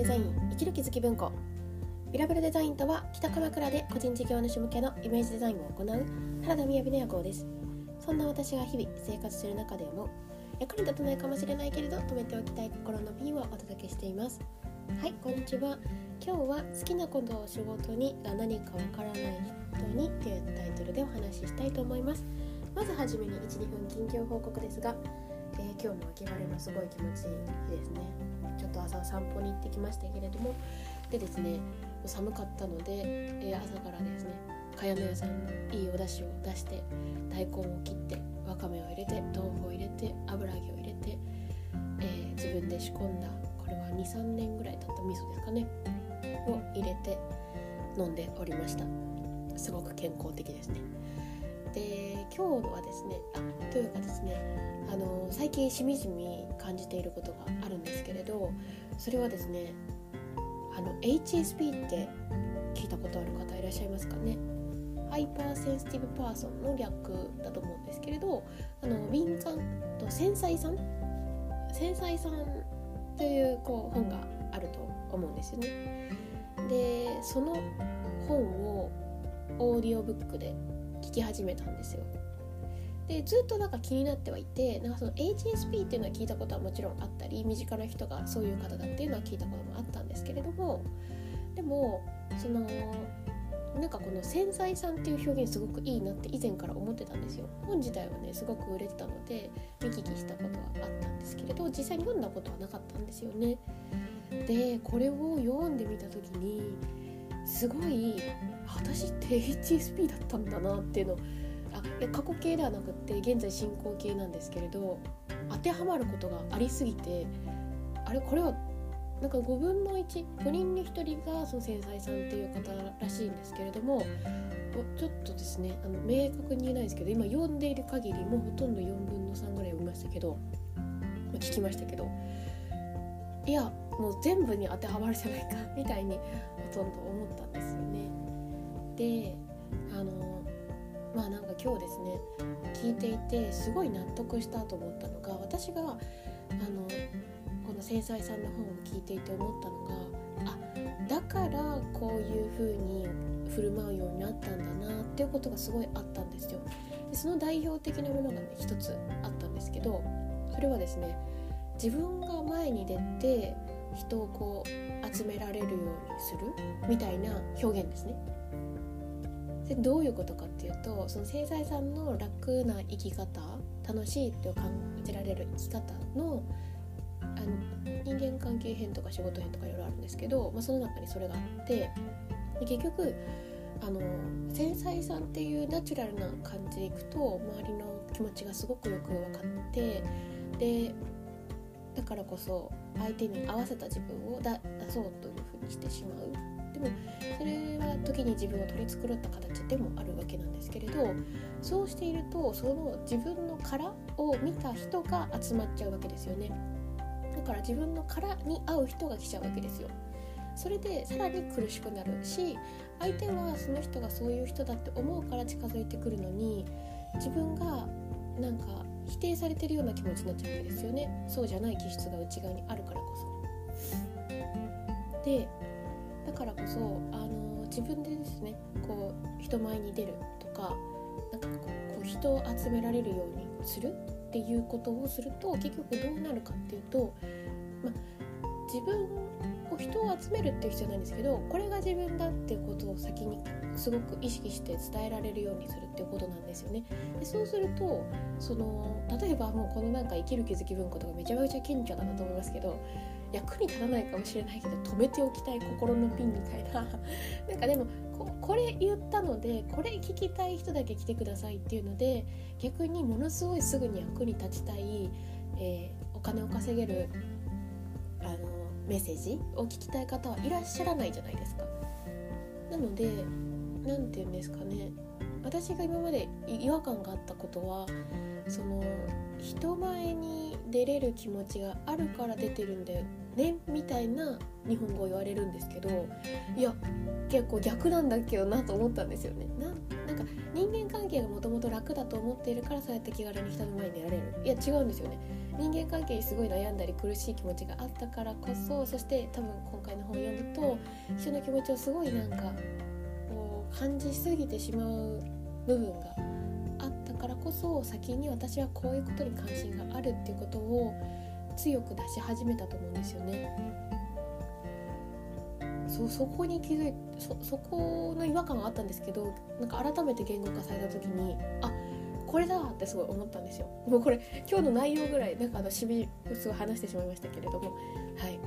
デザイン生きる気づき文庫。ビラブルデザインとは北鎌倉で個人事業主向けのイメージデザインを行う原田雅の夜行です。そんな私が日々生活する中で思う役に立たないかもしれないけれど止めておきたい心のピンをお届けしています。はいこんにちは。今日は好きなことを仕事にが何かわからない人にというタイトルでお話ししたいと思います。まずはじめに12分近況報告ですがえー、今日も秋晴れのすごい気持ちいいですね。ちょっと朝散歩に行ってきましたけれどもでですね寒かったので、え、朝からですね茅野屋さんのいいお出汁を出して大根を切ってわかめを入れて豆腐を入れて油揚げを入れて、えー、自分で仕込んだこれは23年ぐらい経った味噌ですかねを入れて飲んでおりました。すごく健康的ですね。で今日はですねあというかですねあ最近しみじみ感じていることがあるんですけれどそれはですねあの HSP って聞いたことある方いらっしゃいますかね？ hyper sensitive person の略だと思うんですけれどあの敏感と繊細さん？繊細さんというこう本があると思うんですよね。でその本をオーディオブックで聞き始めたんですよ。でずっとなんか気になってはいてなんかその HSP っていうのは聞いたことはもちろんあったり身近な人がそういう方だっていうのは聞いたこともあったんですけれどもでもそのなんかこの繊細さんっていう表現すごくいいなって以前から思ってたんですよ。本自体はねすごく売れてたので見聞きしたことはあったんですけれど実際に読んだことはなかったんですよね。でこれを読んでみた時にすごい私って HSP だったんだなっていうのあいや過去形ではなくって現在進行形なんですけれど当てはまることがありすぎてあれこれはなんか5分の15人に1人がその繊細さんっていう方らしいんですけれどもちょっとですねあの明確に言えないですけど今読んでいる限りもうほとんど4分の3ぐらい読みましたけど、聞きましたけどいやもう全部に当てはまるじゃないかみたいにほとんど思ったんですよね。であのまあなんか今日ですね聞いていてすごい納得したと思ったのが私があのこの繊細さんの本を聞いていて思ったのがあだからこういう風に振る舞うようになったんだなっていうことがすごいあったんですよ。でその代表的なものがね一つあったんですけどそれはですね自分が前に出て人をこう集められるようにするみたいな表現ですね。でどういうことかっていうとその繊細さんの楽な生き方楽しいって感じられる生き方のあの人間関係編とか仕事編とかいろいろあるんですけど、まあ、その中にそれがあってで結局あの繊細さんっていうナチュラルな感じでいくと周りの気持ちがすごくよく分かってでだからこそ相手に合わせた自分を出そうというふうにしてしまう。もそれは時に自分を取り繕った形でもあるわけなんですけれどそうしているとその自分の殻を見た人が集まっちゃうわけですよね。だから自分の殻に合う人が来ちゃうわけですよ。それでさらに苦しくなるし相手はその人がそういう人だって思うから近づいてくるのに自分がなんか否定されてるような気持ちになっちゃうわけですよね。そうじゃない気質が内側にあるからこそ。でだからこそあの自分でですねこう人前に出るとかなんかこう人を集められるようにするっていうことをすると結局どうなるかっていうと、ま自分こう人を集めるっていう必要ないんですけどこれが自分だっていうことを先にすごく意識して伝えられるようにするっていうことなんですよね。でそうするとその例えばもうこのなんか生きる気づき文庫とかめちゃめちゃ顕著だなと思いますけど役に立たないかもしれないけど止めておきたい心のピンみたいな なんかでもこれ言ったのでこれ聞きたい人だけ来てくださいっていうので逆にものすごいすぐに役に立ちたい、えー、お金を稼げるあのメッセージを聞きたい方はいらっしゃらないじゃないですか。なので何て言うんですかね私が今まで違和感があったことはその人前に出れる気持ちがあるから出てるんだよねみたいな日本語を言われるんですけどいや結構逆なんだけどなと思ったんですよね。ななんか人間関係がもともと楽だと思っているからそうやって気軽に人の前に出られる。いや違うんですよね。人間関係にすごい悩んだり苦しい気持ちがあったからこそそして多分今回の本を読むと人の気持ちをすごいなんかこう感じすぎてしまう部分がからこそ先に私はこういうことに関心があるっていうことを強く出し始めたと思うんですよね。そうそこに気づいそそこの違和感があったんですけどなんか改めて言語化された時にあこれだってすごい思ったんですよ。もうこれ今日の内容ぐらいなんかあのしみすごい話してしまいましたけれども。はい。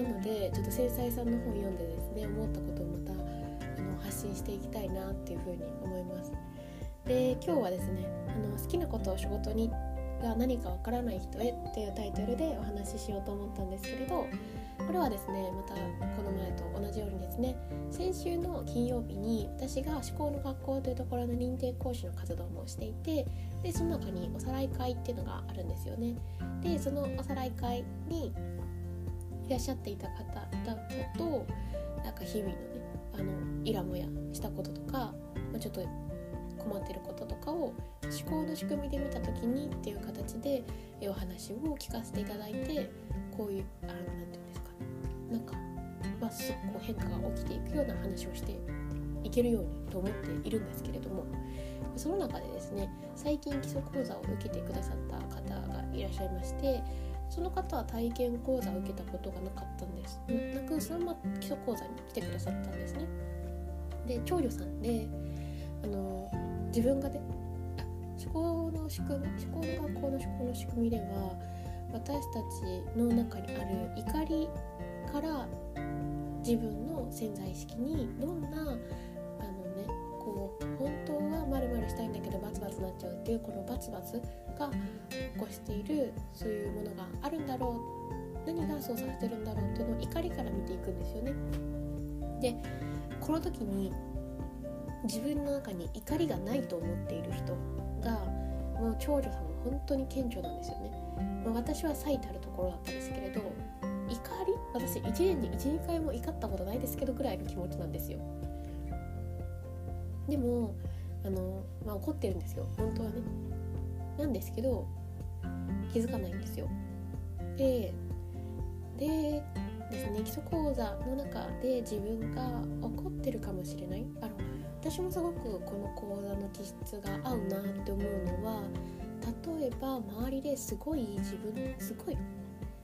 なのでちょっと繊細さんの本読んでですね思ったことをまたあの発信していきたいなっていうふうに思います。で今日はですねあの好きなことを仕事にが何かわからない人へっていうタイトルでお話ししようと思ったんですけれどこれはですねまたこの前と同じようにですね先週の金曜日に私が思考の学校というところの認定講師の活動もしていてでその中におさらい会っていうのがあるんですよね。でそのおさらい会にいらっしゃっていた方だとなんか日々のねあのイラモヤしたこととか、ま、ちょっと困ってることとかを思考の仕組みで見た時にっていう形でお話を聞かせていただいてこういうあのなんていうんですかね。なんか、まあ、こう変化が起きていくような話をしていけるようにと思っているんですけれどもその中でですね最近基礎講座を受けてくださった方がいらっしゃいましてその方は体験講座を受けたことがなかったんです。なくそのまま基礎講座に来てくださったんですね。で長女さんであの自分がね思考の仕組み思考の学校の思考の仕組みでは私たちの中にある怒りから自分の潜在意識にどんなあのねこう本当はまるまるしたいんだけどバツバツになっちゃうっていうこのバツバツが起こしているそういうものがあるんだろう何がそうさせてるんだろうっていうのを怒りから見ていくんですよね。でこの時に自分の中に怒りがないと思っている人がもう長女さんは本当に顕著なんですよね、まあ、私は最たるところだったんですけれど怒り私1年に12回も怒ったことないですけどぐらいの気持ちなんですよ。でもあの、まあ、怒ってるんですよ。本当はね。なんですけど気づかないんですよ。ででですね基礎講座の中で自分が怒ってるかもしれないあの私もすごくこの講座の気質が合うなって思うのは例えば周りですごい自分すごい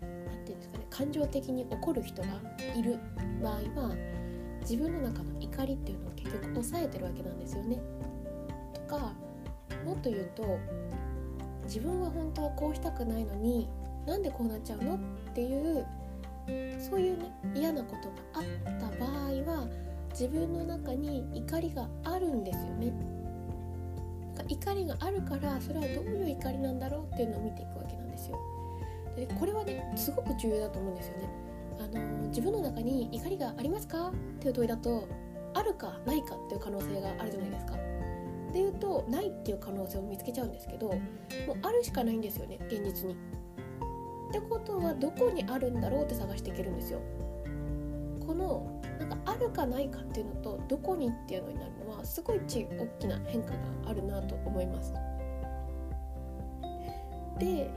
何て言うんですかね感情的に怒る人がいる場合は自分の中の怒りっていうのを結局抑えてるわけなんですよね。とかもっと言うと自分は本当はこうしたくないのになんでこうなっちゃうの？っていうそういうね嫌なことがあった場合は自分の中に怒りがあるんですよね。怒りがあるからそれはどういう怒りなんだろうっていうのを見ていくわけなんですよ。でこれはねすごく重要だと思うんですよね。あの自分の中に怒りがありますか？っていう問いだとあるかないかっていう可能性があるじゃないですか。でいうとないっていう可能性を見つけちゃうんですけどもうあるしかないんですよね現実に。ってことはどこにあるんだろうって探していけるんですよ。このあるかないかっていうのとどこにっていうのになるのはすごい大きな変化があるなと思います。で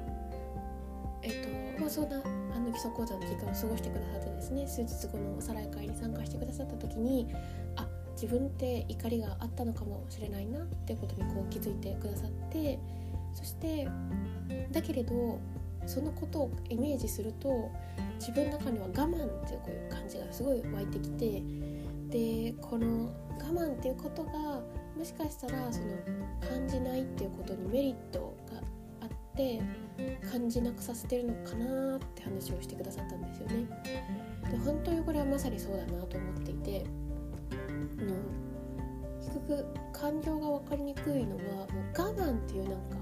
えっ、とまあそんなあの基礎講座の時間を過ごしてくださってですね数日後のおさらい会に参加してくださった時にあ自分って怒りがあったのかもしれないなってことにこう気づいてくださってそしてだけれどそのことをイメージすると自分の中には我慢っていうこういう感じがすごい湧いてきてでこの我慢っていうことがもしかしたらその感じないっていうことにメリットがあって感じなくさせてるのかなって話をしてくださったんですよね。で本当にこれはまさにそうだなと思っていての結局感情が分かりにくいのはもう我慢っていうなんか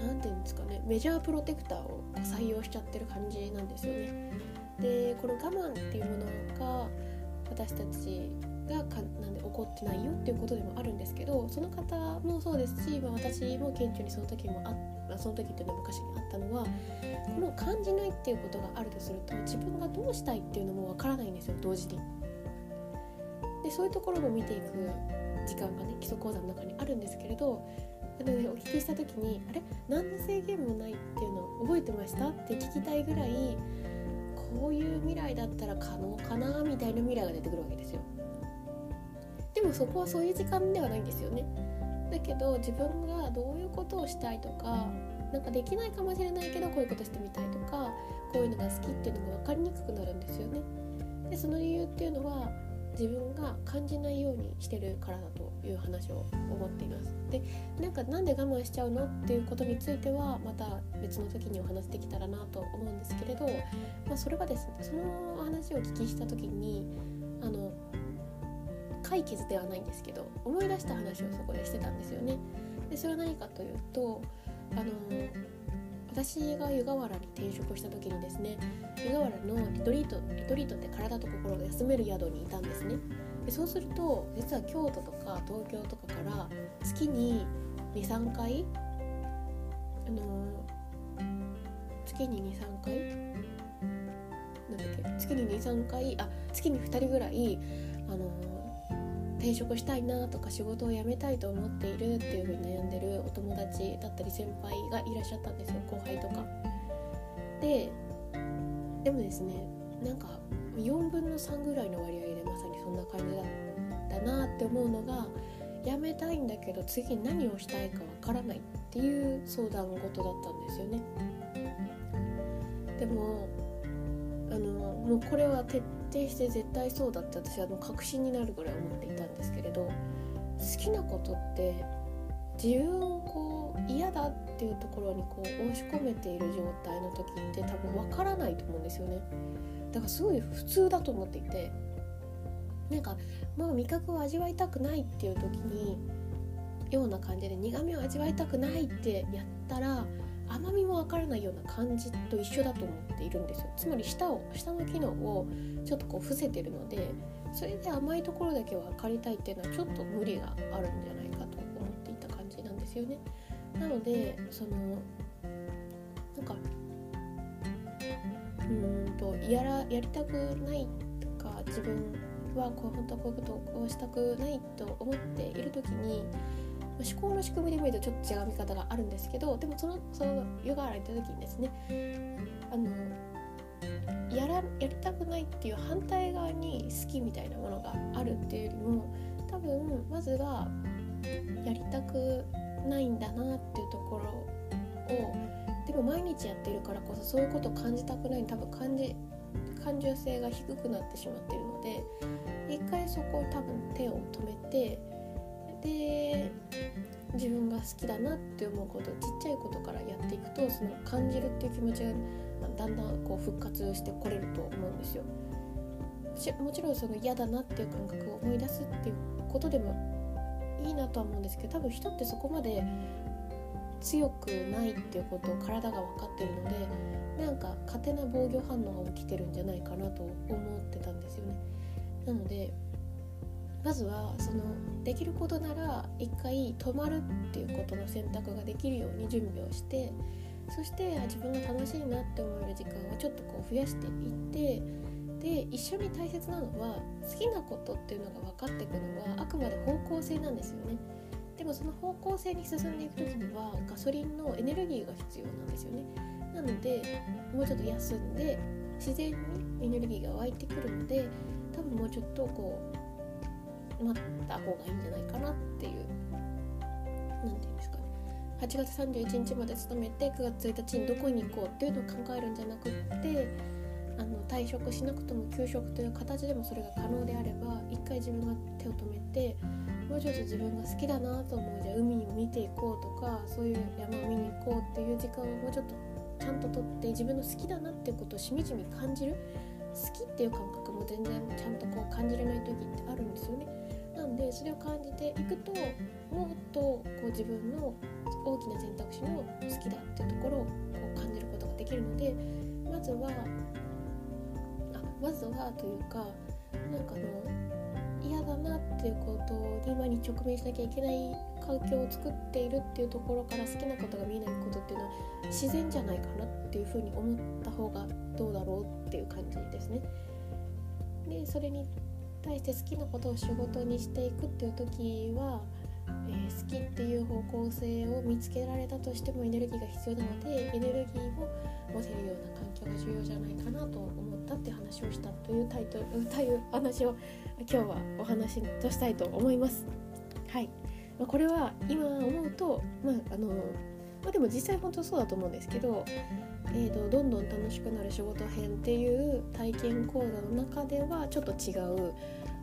何て言うんですかねメジャープロテクターを採用しちゃってる感じなんですよね。でこの我慢っていうものが私たちがかなんで怒ってないよっていうことでもあるんですけどその方もそうですし、まあ、私も顕著にその時もあその時っていうのは昔にあったのはこの感じないっていうことがあるとすると自分がどうしたいっていうのもわからないんですよ同時に。でそういうところも見ていく時間がね基礎講座の中にあるんですけれどでお聞きした時に「あれ？何の制限もないっていうの覚えてました?」って聞きたいぐらいこういう未来だったら可能かなみたいな未来が出てくるわけですよ。でもそこはそういう時間ではないんですよね。だけど自分がどういうことをしたいとかなんかできないかもしれないけどこういうことしてみたいとかこういうのが好きっていうのが分かりにくくなるんですよね。でその理由っていうのは自分が感じないようにしてるからだという話を思っています。でなんかなんで我慢しちゃうのっていうことについてはまた別の時にお話できたらなと思うんですけれど、まあ、それはですねその話をお聞きした時にあの解決ではないんですけど思い出した話をそこでしてたんですよね。でそれは何かというとあの私が湯河原に転職した時にですね湯河原のリトリートリトリートって体と心を休める宿にいたんですねでそうすると実は京都とか東京とかから月に23回あの月に23回なんだっけ月に23回あ月に2人ぐらいあの転職したいなとか仕事を辞めたいと思っているっていう風に悩んでるお友達だったり先輩がいらっしゃったんですよ後輩とか。ででもですねなんか4分の3ぐらいの割合でまさにそんな感じだったなって思うのが辞めたいんだけど次何をしたいかわからないっていう相談事だったんですよね。でもあのもうこれは徹底して絶対そうだって私はもう確信になるぐらい思っていたんですけれど好きなことって自分をこう嫌だっていうところにこう押し込めている状態の時って多分わからないと思うんですよね。だからすごい普通だと思っていて。なんかもう味覚を味わいたくないっていう時にような感じで苦味を味わいたくないってやったら甘みもわからないような感じと一緒だと思っているんですよ。つまり舌を舌の機能をちょっとこう伏せてるのでそれで甘いところだけ分かりたいっていうのはちょっと無理があるんじゃないかと思っていた感じなんですよね。なのでそのなんかうんとやらやりたくないとか自分はこう本当はこういうことをしたくないと思っている時に思考の仕組みで見るとちょっと違う見方があるんですけどでもそのそのヨガラ行った時にですねあのやらやりたくないっていう反対側に好きみたいなものがあるっていうよりも多分まずはやりたくないんだなっていうところをでも毎日やってるからこそそういうことを感じたくない多分感じ感受性が低くなってしまってるので一回そこを多分手を止めてで自分が好きだなって思うことをちっちゃいことからやっていくとその感じるっていう気持ちがだんだんこう復活してこれると思うんですよ。もちろんその嫌だなっていう感覚を思い出すっていうことでもいいなとは思うんですけど多分人ってそこまで強くないっていうことを体が分かってるのでなんか勝手な防御反応が起きてるんじゃないかなと思ってたんですよね。なのでまずはそのできることなら一回止まるっていうことの選択ができるように準備をしてそして自分が楽しいなって思える時間をちょっとこう増やしていってで一緒に大切なのは好きなことっていうのが分かっていくのはあくまで方向性なんですよね。でもその方向性に進んでいく時にはガソリンのエネルギーが必要なんですよね。なのでもうちょっと休んで自然にエネルギーが湧いてくるので多分もうちょっとこう待った方がいいんじゃないかなっていう何て言うんですかね。8月31日まで勤めて9月1日にどこに行こうっていうのを考えるんじゃなくってあの退職しなくとも休職という形でもそれが可能であれば一回自分が手を止めてもうちょっと自分が好きだなと思うじゃあ海を見ていこうとかそういう山を見に行こうっていう時間をもうちょっとちゃんととって自分の好きだなっていうことをしみじみ感じる好きっていう感覚も全然ちゃんとこう感じれない時ってあるんですよね。なんでそれを感じていくともっとこう自分の大きな選択肢の好きだっていうところをこう感じることができるのでまずはまずはというかなんかの嫌だなっていうことに今に直面しなきゃいけない環境を作っているっていうところから好きなことが見えないことっていうのは自然じゃないかなっていうふうに思った方がどうだろうっていう感じですね。でそれに対して好きなことを仕事にしていくっていう時はえー、好きっていう方向性を見つけられたとしてもエネルギーが必要なのでエネルギーを持てるような環境が重要じゃないかなと思ったって話をしたというタイトルという話を今日はお話としたいと思います。はい、まあ、これは今思うと、まああのまあ、でも実際本当そうだと思うんですけど、えーと、どんどん楽しくなる仕事編っていう体験講座の中ではちょっと違う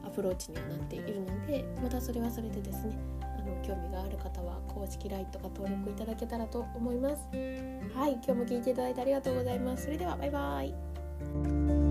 アプローチにはなっているのでまたそれはそれでですねあの興味がある方は公式 LINE とか登録いただけたらと思います。はい。今日も聞いていただいてありがとうございます。それではバイバイ。Bye.